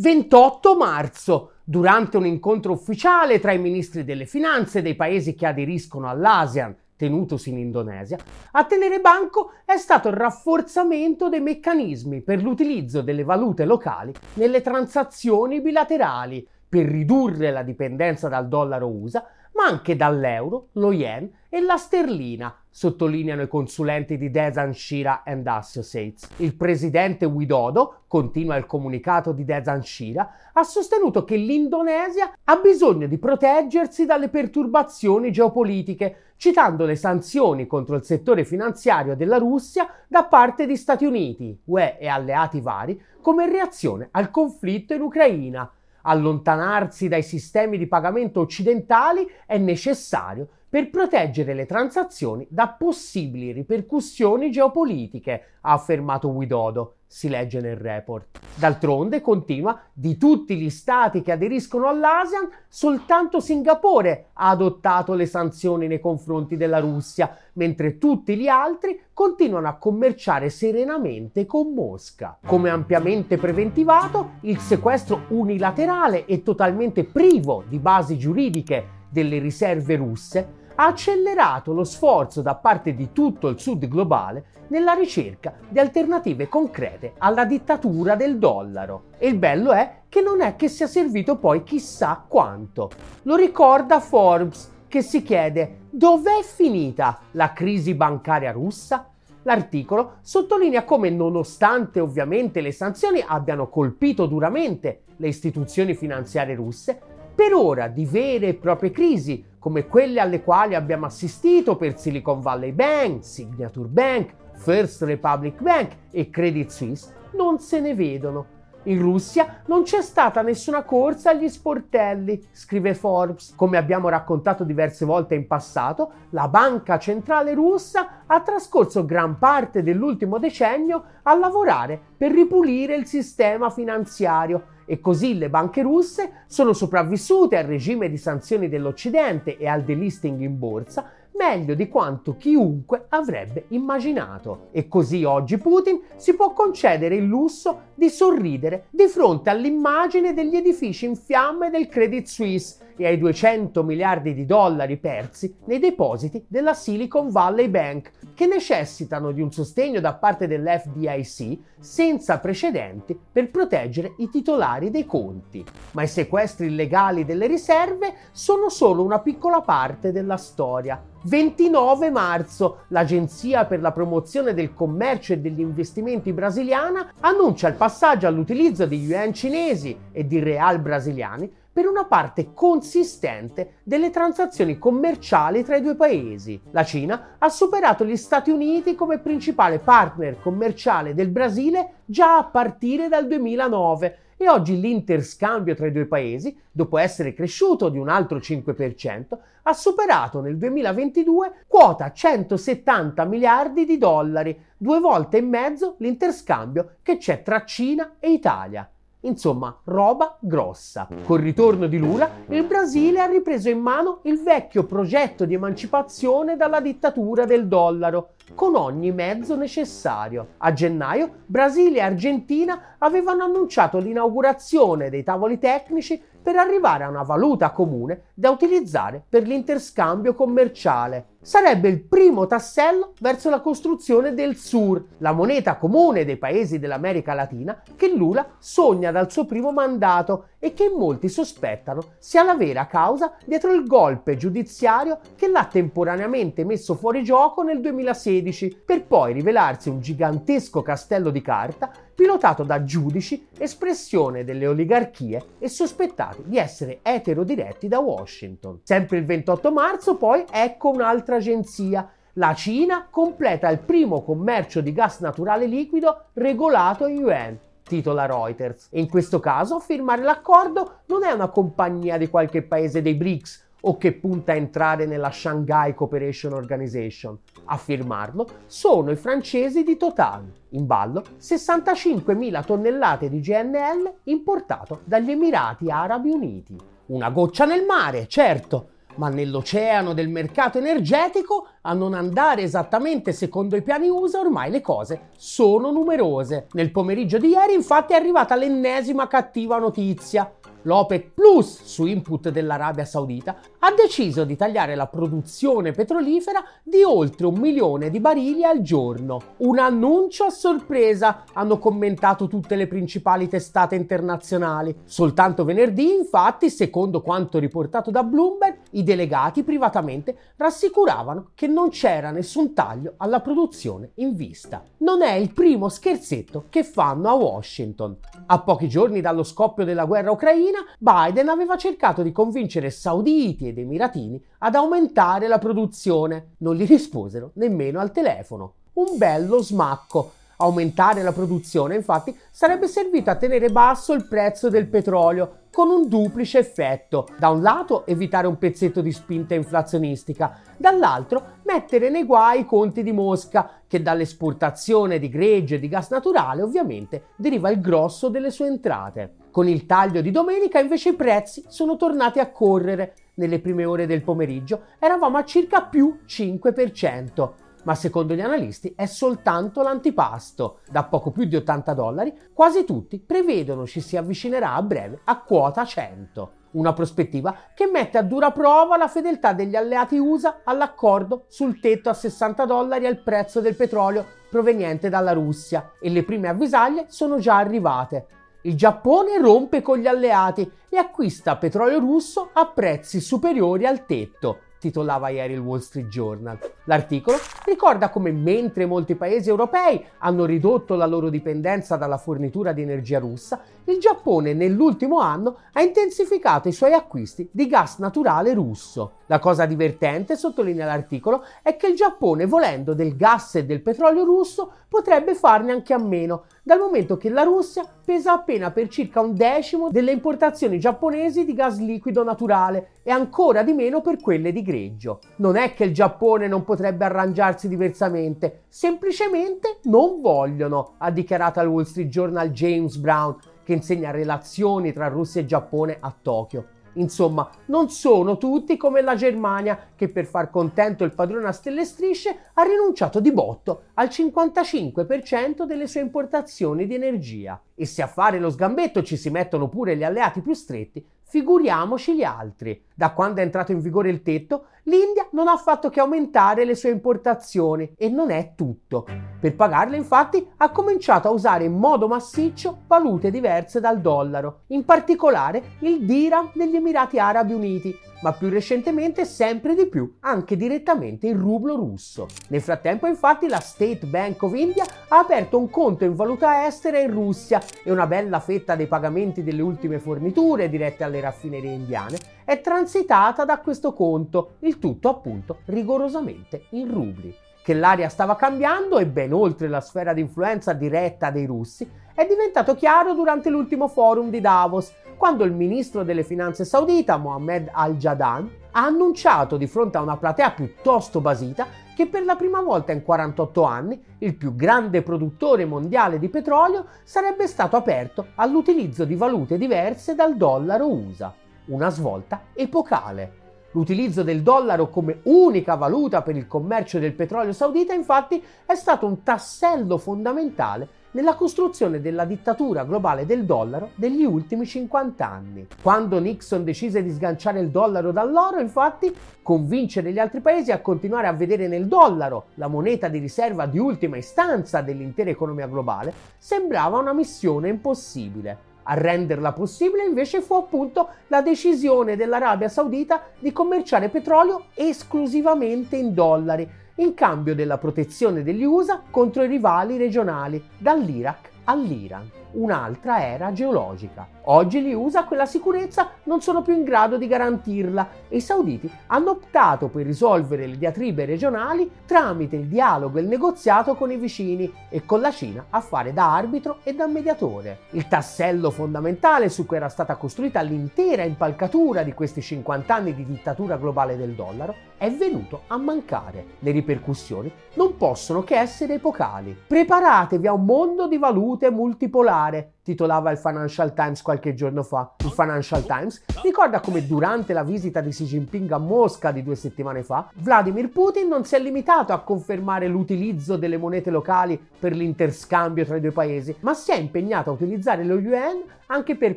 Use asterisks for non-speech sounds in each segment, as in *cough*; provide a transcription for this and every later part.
28 marzo, durante un incontro ufficiale tra i ministri delle finanze dei paesi che aderiscono all'ASEAN, tenutosi in Indonesia, a tenere banco è stato il rafforzamento dei meccanismi per l'utilizzo delle valute locali nelle transazioni bilaterali, per ridurre la dipendenza dal dollaro USA, ma anche dall'euro, lo yen e la sterlina, sottolineano i consulenti di Desan Shira Associates. Il presidente Widodo, continua il comunicato di Desan Shira, ha sostenuto che l'Indonesia ha bisogno di proteggersi dalle perturbazioni geopolitiche, citando le sanzioni contro il settore finanziario della Russia da parte di Stati Uniti, UE e alleati vari come reazione al conflitto in Ucraina. Allontanarsi dai sistemi di pagamento occidentali è necessario per proteggere le transazioni da possibili ripercussioni geopolitiche, ha affermato Widodo, si legge nel report. D'altronde, continua, di tutti gli stati che aderiscono all'ASEAN, soltanto Singapore ha adottato le sanzioni nei confronti della Russia, mentre tutti gli altri continuano a commerciare serenamente con Mosca. Come ampiamente preventivato, il sequestro unilaterale e totalmente privo di basi giuridiche delle riserve russe ha accelerato lo sforzo da parte di tutto il sud globale nella ricerca di alternative concrete alla dittatura del dollaro. E il bello è che non è che sia servito poi chissà quanto. Lo ricorda Forbes che si chiede dov'è finita la crisi bancaria russa? L'articolo sottolinea come nonostante ovviamente le sanzioni abbiano colpito duramente le istituzioni finanziarie russe, per ora di vere e proprie crisi, come quelle alle quali abbiamo assistito per Silicon Valley Bank, Signature Bank, First Republic Bank e Credit Suisse, non se ne vedono. In Russia non c'è stata nessuna corsa agli sportelli, scrive Forbes. Come abbiamo raccontato diverse volte in passato, la banca centrale russa ha trascorso gran parte dell'ultimo decennio a lavorare per ripulire il sistema finanziario e così le banche russe sono sopravvissute al regime di sanzioni dell'Occidente e al delisting in borsa meglio di quanto chiunque avrebbe immaginato. E così oggi Putin si può concedere il lusso di sorridere di fronte all'immagine degli edifici in fiamme del Credit Suisse e ai 200 miliardi di dollari persi nei depositi della Silicon Valley Bank, che necessitano di un sostegno da parte dell'FDIC senza precedenti per proteggere i titolari dei conti. Ma i sequestri illegali delle riserve sono solo una piccola parte della storia. 29 marzo, l'Agenzia per la promozione del commercio e degli investimenti brasiliana annuncia il passaggio all'utilizzo di yuan cinesi e di real brasiliani per una parte consistente delle transazioni commerciali tra i due paesi. La Cina ha superato gli Stati Uniti come principale partner commerciale del Brasile già a partire dal 2009 e oggi l'interscambio tra i due paesi, dopo essere cresciuto di un altro 5%, ha superato nel 2022 quota 170 miliardi di dollari, due volte e mezzo l'interscambio che c'è tra Cina e Italia. Insomma, roba grossa. Col ritorno di Lula, il Brasile ha ripreso in mano il vecchio progetto di emancipazione dalla dittatura del dollaro, con ogni mezzo necessario. A gennaio, Brasile e Argentina avevano annunciato l'inaugurazione dei tavoli tecnici per arrivare a una valuta comune da utilizzare per l'interscambio commerciale. Sarebbe il primo tassello verso la costruzione del SUR, la moneta comune dei paesi dell'America Latina che Lula sogna dal suo primo mandato e che molti sospettano sia la vera causa dietro il golpe giudiziario che l'ha temporaneamente messo fuori gioco nel 2016 per poi rivelarsi un gigantesco castello di carta pilotato da giudici, espressione delle oligarchie e sospettati di essere eterodiretti da Washington. Sempre il 28 marzo poi ecco un'altra agenzia la Cina completa il primo commercio di gas naturale liquido regolato in yuan titola Reuters. E in questo caso firmare l'accordo non è una compagnia di qualche paese dei BRICS o che punta a entrare nella Shanghai Cooperation Organization. A firmarlo sono i francesi di Total. In ballo 65.000 tonnellate di GNL importato dagli Emirati Arabi Uniti. Una goccia nel mare, certo, ma nell'oceano del mercato energetico, a non andare esattamente secondo i piani USA, ormai le cose sono numerose. Nel pomeriggio di ieri infatti è arrivata l'ennesima cattiva notizia l'OPEC Plus, su input dell'Arabia Saudita, ha deciso di tagliare la produzione petrolifera di oltre un milione di barili al giorno. Un annuncio a sorpresa, hanno commentato tutte le principali testate internazionali. Soltanto venerdì, infatti, secondo quanto riportato da Bloomberg, i delegati privatamente rassicuravano che non c'era nessun taglio alla produzione in vista. Non è il primo scherzetto che fanno a Washington. A pochi giorni dallo scoppio della guerra ucraina, Biden aveva cercato di convincere sauditi ed emiratini ad aumentare la produzione. Non gli risposero nemmeno al telefono. Un bello smacco. Aumentare la produzione, infatti, sarebbe servito a tenere basso il prezzo del petrolio, con un duplice effetto. Da un lato evitare un pezzetto di spinta inflazionistica, dall'altro mettere nei guai i conti di Mosca, che dall'esportazione di gregge e di gas naturale ovviamente deriva il grosso delle sue entrate. Con il taglio di domenica invece i prezzi sono tornati a correre. Nelle prime ore del pomeriggio eravamo a circa più 5% ma secondo gli analisti è soltanto l'antipasto. Da poco più di 80 dollari, quasi tutti prevedono ci si avvicinerà a breve a quota 100. Una prospettiva che mette a dura prova la fedeltà degli alleati USA all'accordo sul tetto a 60 dollari al prezzo del petrolio proveniente dalla Russia e le prime avvisaglie sono già arrivate. Il Giappone rompe con gli alleati e acquista petrolio russo a prezzi superiori al tetto titolava ieri il Wall Street Journal. L'articolo ricorda come mentre molti paesi europei hanno ridotto la loro dipendenza dalla fornitura di energia russa, il Giappone nell'ultimo anno ha intensificato i suoi acquisti di gas naturale russo. La cosa divertente, sottolinea l'articolo, è che il Giappone, volendo del gas e del petrolio russo, potrebbe farne anche a meno, dal momento che la Russia pesa appena per circa un decimo delle importazioni giapponesi di gas liquido naturale e ancora di meno per quelle di greggio. Non è che il Giappone non potrebbe arrangiarsi diversamente, semplicemente non vogliono, ha dichiarato al Wall Street Journal James Brown, che insegna relazioni tra Russia e Giappone a Tokyo. Insomma, non sono tutti come la Germania che per far contento il padrone a stelle strisce ha rinunciato di botto al 55% delle sue importazioni di energia. E se a fare lo sgambetto ci si mettono pure gli alleati più stretti, figuriamoci gli altri. Da quando è entrato in vigore il tetto, l'India non ha fatto che aumentare le sue importazioni e non è tutto. Per pagarle, infatti, ha cominciato a usare in modo massiccio valute diverse dal dollaro, in particolare il dirham degli Emirati Arabi Uniti, ma più recentemente sempre di più anche direttamente il rublo russo. Nel frattempo infatti la State Bank of India ha aperto un conto in valuta estera in Russia e una bella fetta dei pagamenti delle ultime forniture dirette alle raffinerie indiane è transitata da questo conto, il tutto appunto rigorosamente in rubli. Che l'aria stava cambiando e ben oltre la sfera di influenza diretta dei russi è diventato chiaro durante l'ultimo forum di Davos, quando il ministro delle finanze saudita Mohammed al-Jadan ha annunciato di fronte a una platea piuttosto basita che per la prima volta in 48 anni il più grande produttore mondiale di petrolio sarebbe stato aperto all'utilizzo di valute diverse dal dollaro USA. Una svolta epocale. L'utilizzo del dollaro come unica valuta per il commercio del petrolio saudita infatti è stato un tassello fondamentale nella costruzione della dittatura globale del dollaro degli ultimi 50 anni. Quando Nixon decise di sganciare il dollaro dall'oro, infatti, convincere gli altri paesi a continuare a vedere nel dollaro la moneta di riserva di ultima istanza dell'intera economia globale sembrava una missione impossibile. A renderla possibile invece fu appunto la decisione dell'Arabia Saudita di commerciare petrolio esclusivamente in dollari, in cambio della protezione degli USA contro i rivali regionali, dall'Iraq all'Iran un'altra era geologica. Oggi gli USA quella sicurezza non sono più in grado di garantirla e i sauditi hanno optato per risolvere le diatribe regionali tramite il dialogo e il negoziato con i vicini e con la Cina a fare da arbitro e da mediatore. Il tassello fondamentale su cui era stata costruita l'intera impalcatura di questi 50 anni di dittatura globale del dollaro è venuto a mancare. Le ripercussioni non possono che essere epocali. Preparatevi a un mondo di valute multipolare, titolava il Financial Times qualche giorno fa. Il Financial Times ricorda come durante la visita di Xi Jinping a Mosca di due settimane fa, Vladimir Putin non si è limitato a confermare l'utilizzo delle monete locali per l'interscambio tra i due paesi, ma si è impegnato a utilizzare lo yuan anche per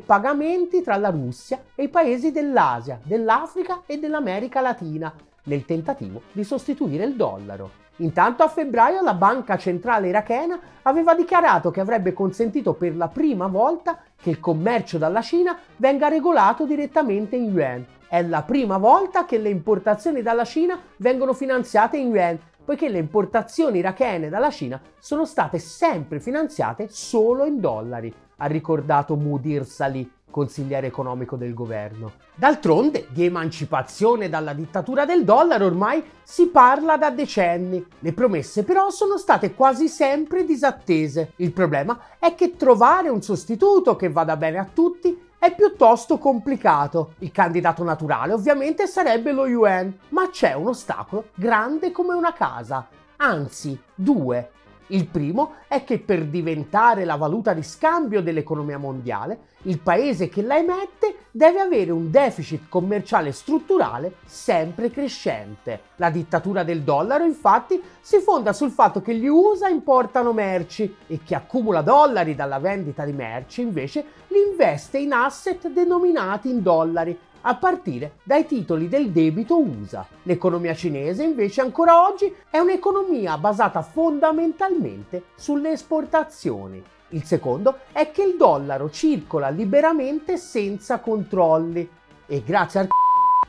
pagamenti tra la Russia e i paesi dell'Asia, dell'Africa e dell'America Latina, nel tentativo di sostituire il dollaro. Intanto a febbraio la banca centrale irachena aveva dichiarato che avrebbe consentito per la prima volta che il commercio dalla Cina venga regolato direttamente in yuan. È la prima volta che le importazioni dalla Cina vengono finanziate in yuan, poiché le importazioni irachene dalla Cina sono state sempre finanziate solo in dollari, ha ricordato Mudir Salih, consigliere economico del governo. D'altronde, di emancipazione dalla dittatura del dollaro ormai si parla da decenni. Le promesse però sono state quasi sempre disattese. Il problema è che trovare un sostituto che vada bene a tutti è piuttosto complicato. Il candidato naturale ovviamente sarebbe lo yuan, ma c'è un ostacolo grande come una casa, anzi due. Il primo è che per diventare la valuta di scambio dell'economia mondiale, il paese che la emette deve avere un deficit commerciale strutturale sempre crescente. La dittatura del dollaro infatti si fonda sul fatto che gli USA importano merci e chi accumula dollari dalla vendita di merci invece li investe in asset denominati in dollari a partire dai titoli del debito USA. L'economia cinese invece ancora oggi è un'economia basata fondamentalmente sulle esportazioni. Il secondo è che il dollaro circola liberamente senza controlli e grazie al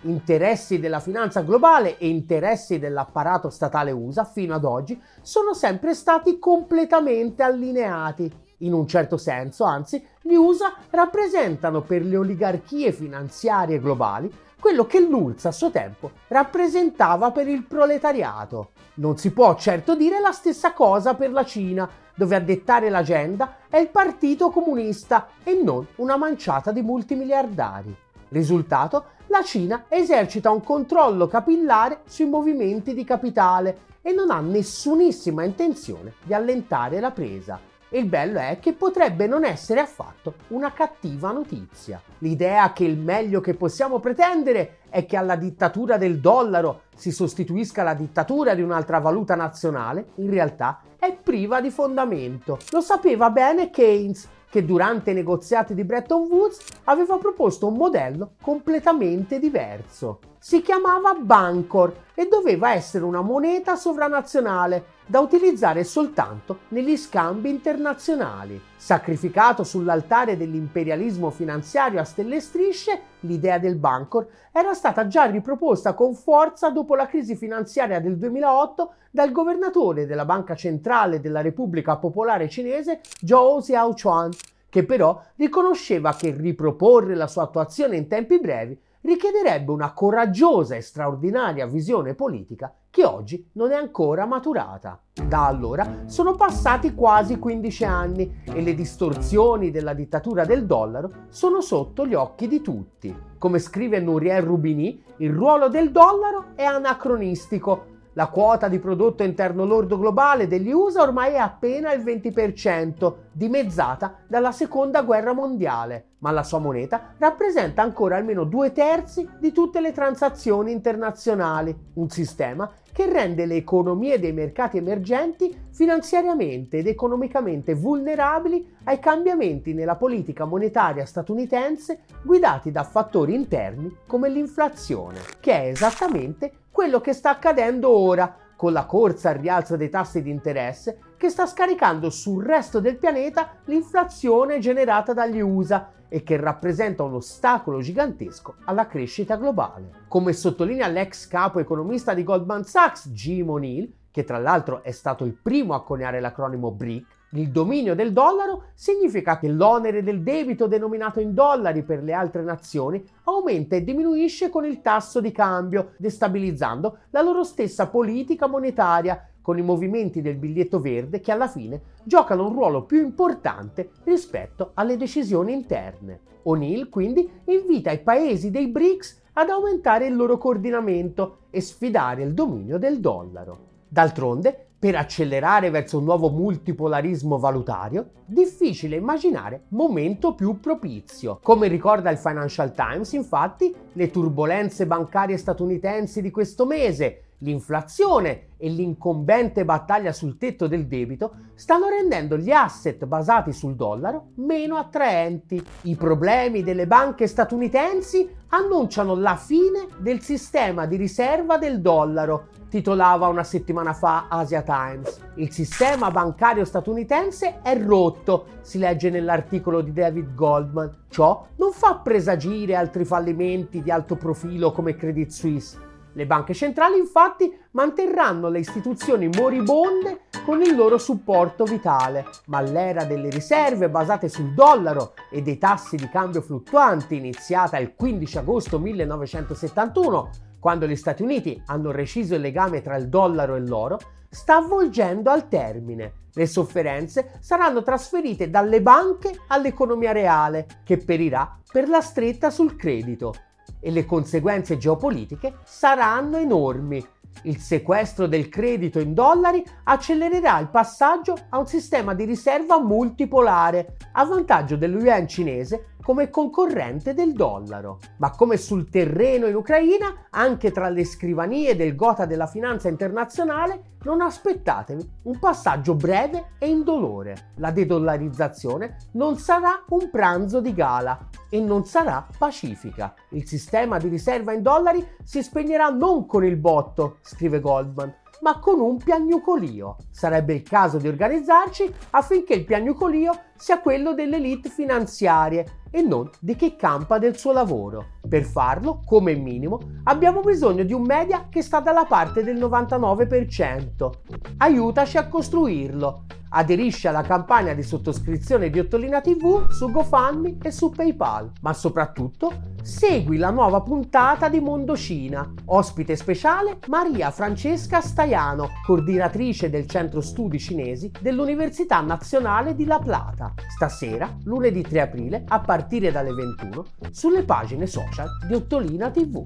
interessi della finanza globale e interessi dell'apparato statale USA fino ad oggi sono sempre stati completamente allineati in un certo senso, anzi, gli USA rappresentano per le oligarchie finanziarie globali quello che l'URSS a suo tempo rappresentava per il proletariato. Non si può certo dire la stessa cosa per la Cina, dove a dettare l'agenda è il Partito Comunista e non una manciata di multimiliardari. Risultato? La Cina esercita un controllo capillare sui movimenti di capitale e non ha nessunissima intenzione di allentare la presa il bello è che potrebbe non essere affatto una cattiva notizia. L'idea che il meglio che possiamo pretendere è che alla dittatura del dollaro si sostituisca la dittatura di un'altra valuta nazionale, in realtà è priva di fondamento. Lo sapeva bene Keynes, che durante i negoziati di Bretton Woods aveva proposto un modello completamente diverso. Si chiamava Bancor e doveva essere una moneta sovranazionale da utilizzare soltanto negli scambi internazionali. Sacrificato sull'altare dell'imperialismo finanziario a stelle e strisce, l'idea del Bancor era stata già riproposta con forza dopo la crisi finanziaria del 2008 dal governatore della Banca Centrale della Repubblica Popolare Cinese Zhou Xiaochuan, che però riconosceva che riproporre la sua attuazione in tempi brevi richiederebbe una coraggiosa e straordinaria visione politica che oggi non è ancora maturata. Da allora sono passati quasi 15 anni e le distorsioni della dittatura del dollaro sono sotto gli occhi di tutti. Come scrive Nouriel Rubini, il ruolo del dollaro è anacronistico la quota di prodotto interno lordo globale degli USA ormai è appena il 20%, dimezzata dalla seconda guerra mondiale, ma la sua moneta rappresenta ancora almeno due terzi di tutte le transazioni internazionali, un sistema che rende le economie dei mercati emergenti finanziariamente ed economicamente vulnerabili ai cambiamenti nella politica monetaria statunitense guidati da fattori interni come l'inflazione, che è esattamente quello che sta accadendo ora con la corsa al rialzo dei tassi di interesse che sta scaricando sul resto del pianeta l'inflazione generata dagli USA e che rappresenta un ostacolo gigantesco alla crescita globale. Come sottolinea l'ex capo economista di Goldman Sachs, Jim O'Neill, che tra l'altro è stato il primo a coniare l'acronimo BRIC, il dominio del dollaro significa che l'onere del debito denominato in dollari per le altre nazioni aumenta e diminuisce con il tasso di cambio, destabilizzando la loro stessa politica monetaria con i movimenti del biglietto verde che alla fine giocano un ruolo più importante rispetto alle decisioni interne. O'Neill quindi invita i paesi dei BRICS ad aumentare il loro coordinamento e sfidare il dominio del dollaro. D'altronde, per accelerare verso un nuovo multipolarismo valutario, difficile immaginare momento più propizio. Come ricorda il Financial Times, infatti, le turbulenze bancarie statunitensi di questo mese, l'inflazione e l'incombente battaglia sul tetto del debito stanno rendendo gli asset basati sul dollaro meno attraenti. I problemi delle banche statunitensi annunciano la fine del sistema di riserva del dollaro, titolava una settimana fa Asia Times. Il sistema bancario statunitense è rotto, si legge nell'articolo di David Goldman. Ciò non fa presagire altri fallimenti di alto profilo come Credit Suisse. Le banche centrali infatti manterranno le istituzioni moribonde con il loro supporto vitale, ma l'era delle riserve basate sul dollaro e dei tassi di cambio fluttuanti iniziata il 15 agosto 1971, quando gli Stati Uniti hanno reciso il legame tra il dollaro e l'oro, sta avvolgendo al termine. Le sofferenze saranno trasferite dalle banche all'economia reale, che perirà per la stretta sul credito e le conseguenze geopolitiche saranno enormi. Il sequestro del credito in dollari accelererà il passaggio a un sistema di riserva multipolare, a vantaggio dello yuan cinese come concorrente del dollaro. Ma come sul terreno in Ucraina, anche tra le scrivanie del gota della finanza internazionale, non aspettatevi un passaggio breve e indolore. La dedollarizzazione non sarà un pranzo di gala e non sarà pacifica. Il sistema di riserva in dollari si spegnerà non con il botto, scrive Goldman, ma con un piagnucolio. Sarebbe il caso di organizzarci affinché il piagnucolio sia quello delle elite finanziarie e non di chi campa del suo lavoro. Per farlo, come minimo, abbiamo bisogno di un media che sta dalla parte del 99%. Aiutaci a costruirlo. Aderisci alla campagna di sottoscrizione di Ottolina TV su GoFundMe e su PayPal, ma soprattutto segui la nuova puntata di Mondo Cina. Ospite speciale Maria Francesca Staiano, coordinatrice del Centro Studi Cinesi dell'Università Nazionale di La Plata. Stasera, lunedì 3 aprile, a partire dalle 21, sulle pagine social di Ottolina TV.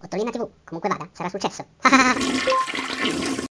Ottolina TV, comunque vada, sarà successo. *laughs*